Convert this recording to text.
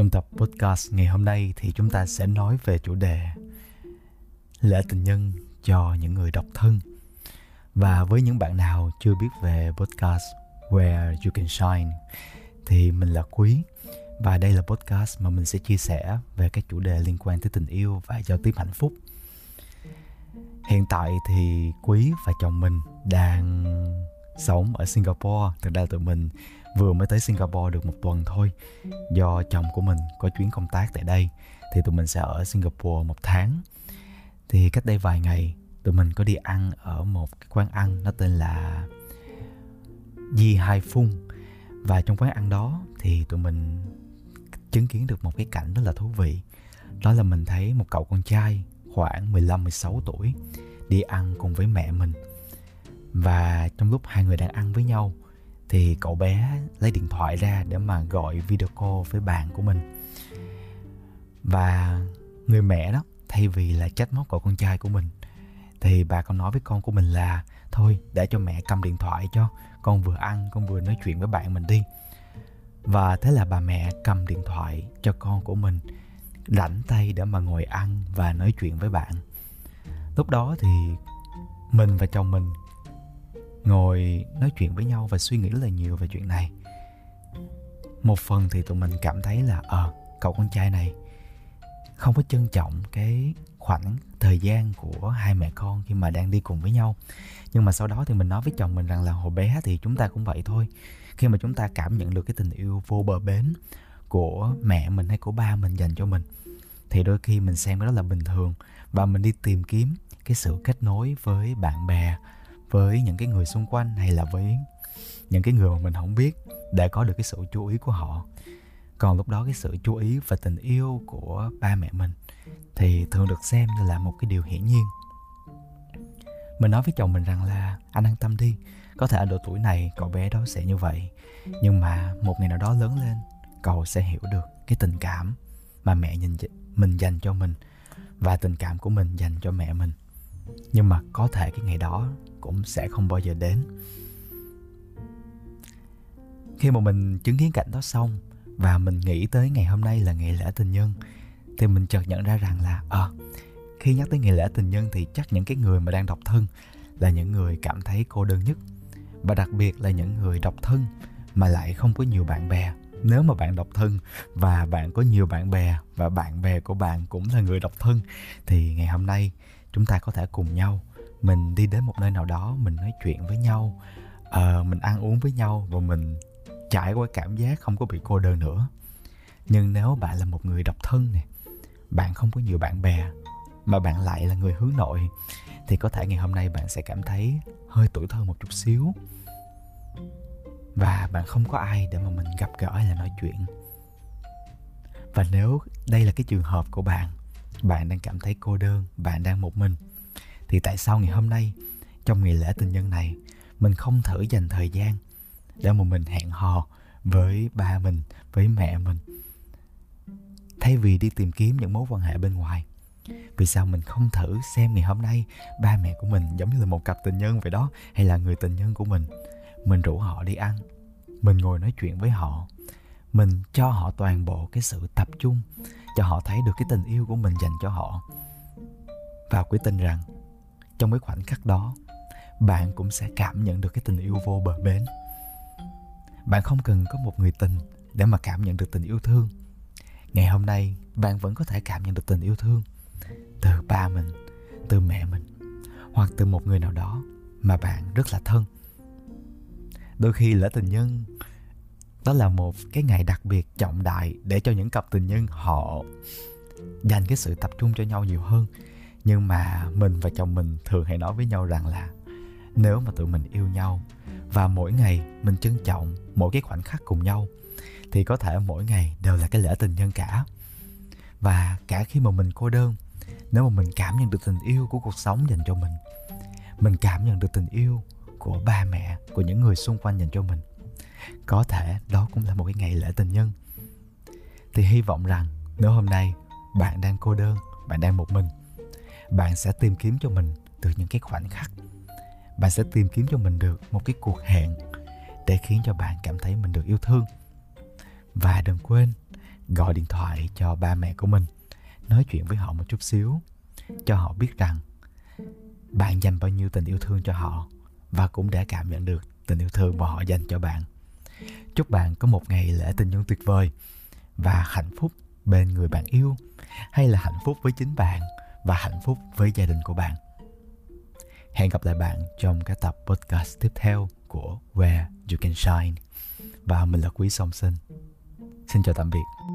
Trong tập podcast ngày hôm nay thì chúng ta sẽ nói về chủ đề lễ tình nhân cho những người độc thân. Và với những bạn nào chưa biết về podcast Where You Can Shine thì mình là Quý và đây là podcast mà mình sẽ chia sẻ về các chủ đề liên quan tới tình yêu và giao tiếp hạnh phúc. Hiện tại thì Quý và chồng mình đang sống ở Singapore. Thực ra tụi mình vừa mới tới Singapore được một tuần thôi. Do chồng của mình có chuyến công tác tại đây, thì tụi mình sẽ ở Singapore một tháng. Thì cách đây vài ngày, tụi mình có đi ăn ở một cái quán ăn nó tên là Di Hai Phung. Và trong quán ăn đó thì tụi mình chứng kiến được một cái cảnh rất là thú vị. Đó là mình thấy một cậu con trai khoảng 15-16 tuổi đi ăn cùng với mẹ mình. Và trong lúc hai người đang ăn với nhau thì cậu bé lấy điện thoại ra để mà gọi video call với bạn của mình. Và người mẹ đó, thay vì là trách móc cậu con trai của mình, thì bà còn nói với con của mình là, thôi, để cho mẹ cầm điện thoại cho, con vừa ăn, con vừa nói chuyện với bạn mình đi. Và thế là bà mẹ cầm điện thoại cho con của mình, rảnh tay để mà ngồi ăn và nói chuyện với bạn. Lúc đó thì mình và chồng mình ngồi nói chuyện với nhau và suy nghĩ rất là nhiều về chuyện này. Một phần thì tụi mình cảm thấy là ờ à, cậu con trai này không có trân trọng cái khoảng thời gian của hai mẹ con khi mà đang đi cùng với nhau. Nhưng mà sau đó thì mình nói với chồng mình rằng là hồi bé thì chúng ta cũng vậy thôi. Khi mà chúng ta cảm nhận được cái tình yêu vô bờ bến của mẹ mình hay của ba mình dành cho mình thì đôi khi mình xem đó là bình thường và mình đi tìm kiếm cái sự kết nối với bạn bè với những cái người xung quanh hay là với những cái người mà mình không biết để có được cái sự chú ý của họ. Còn lúc đó cái sự chú ý và tình yêu của ba mẹ mình thì thường được xem như là một cái điều hiển nhiên. Mình nói với chồng mình rằng là, anh an tâm đi, có thể ở độ tuổi này cậu bé đó sẽ như vậy, nhưng mà một ngày nào đó lớn lên, cậu sẽ hiểu được cái tình cảm mà mẹ nhìn mình dành cho mình và tình cảm của mình dành cho mẹ mình. Nhưng mà có thể cái ngày đó cũng sẽ không bao giờ đến. Khi mà mình chứng kiến cảnh đó xong và mình nghĩ tới ngày hôm nay là ngày lễ tình nhân thì mình chợt nhận ra rằng là ờ à, khi nhắc tới ngày lễ tình nhân thì chắc những cái người mà đang độc thân là những người cảm thấy cô đơn nhất. Và đặc biệt là những người độc thân mà lại không có nhiều bạn bè. Nếu mà bạn độc thân và bạn có nhiều bạn bè và bạn bè của bạn cũng là người độc thân thì ngày hôm nay chúng ta có thể cùng nhau mình đi đến một nơi nào đó mình nói chuyện với nhau uh, mình ăn uống với nhau và mình trải qua cảm giác không có bị cô đơn nữa. Nhưng nếu bạn là một người độc thân nè bạn không có nhiều bạn bè mà bạn lại là người hướng nội thì có thể ngày hôm nay bạn sẽ cảm thấy hơi tuổi thơ một chút xíu. Và bạn không có ai để mà mình gặp gỡ hay là nói chuyện. Và nếu đây là cái trường hợp của bạn bạn đang cảm thấy cô đơn bạn đang một mình thì tại sao ngày hôm nay, trong ngày lễ tình nhân này, mình không thử dành thời gian để mà mình hẹn hò với ba mình, với mẹ mình? Thay vì đi tìm kiếm những mối quan hệ bên ngoài. Vì sao mình không thử xem ngày hôm nay ba mẹ của mình giống như là một cặp tình nhân vậy đó, hay là người tình nhân của mình? Mình rủ họ đi ăn, mình ngồi nói chuyện với họ, mình cho họ toàn bộ cái sự tập trung, cho họ thấy được cái tình yêu của mình dành cho họ. Và quyết tin rằng trong cái khoảnh khắc đó, bạn cũng sẽ cảm nhận được cái tình yêu vô bờ bến. Bạn không cần có một người tình để mà cảm nhận được tình yêu thương. Ngày hôm nay, bạn vẫn có thể cảm nhận được tình yêu thương từ ba mình, từ mẹ mình, hoặc từ một người nào đó mà bạn rất là thân. Đôi khi lễ tình nhân, đó là một cái ngày đặc biệt trọng đại để cho những cặp tình nhân họ dành cái sự tập trung cho nhau nhiều hơn nhưng mà mình và chồng mình thường hay nói với nhau rằng là nếu mà tụi mình yêu nhau và mỗi ngày mình trân trọng mỗi cái khoảnh khắc cùng nhau, thì có thể mỗi ngày đều là cái lễ tình nhân cả. Và cả khi mà mình cô đơn, nếu mà mình cảm nhận được tình yêu của cuộc sống dành cho mình mình cảm nhận được tình yêu của ba mẹ, của những người xung quanh dành cho mình, có thể đó cũng là một cái ngày lễ tình nhân. Thì hy vọng rằng nếu hôm nay bạn đang cô đơn, bạn đang một mình bạn sẽ tìm kiếm cho mình được những cái khoảnh khắc. Bạn sẽ tìm kiếm cho mình được một cái cuộc hẹn để khiến cho bạn cảm thấy mình được yêu thương. Và đừng quên gọi điện thoại cho ba mẹ của mình, nói chuyện với họ một chút xíu, cho họ biết rằng bạn dành bao nhiêu tình yêu thương cho họ và cũng để cảm nhận được tình yêu thương mà họ dành cho bạn. Chúc bạn có một ngày lễ tình nhân tuyệt vời và hạnh phúc bên người bạn yêu hay là hạnh phúc với chính bạn và hạnh phúc với gia đình của bạn. Hẹn gặp lại bạn trong các tập podcast tiếp theo của Where You Can Shine. Và mình là Quý Song Sinh. Xin chào tạm biệt.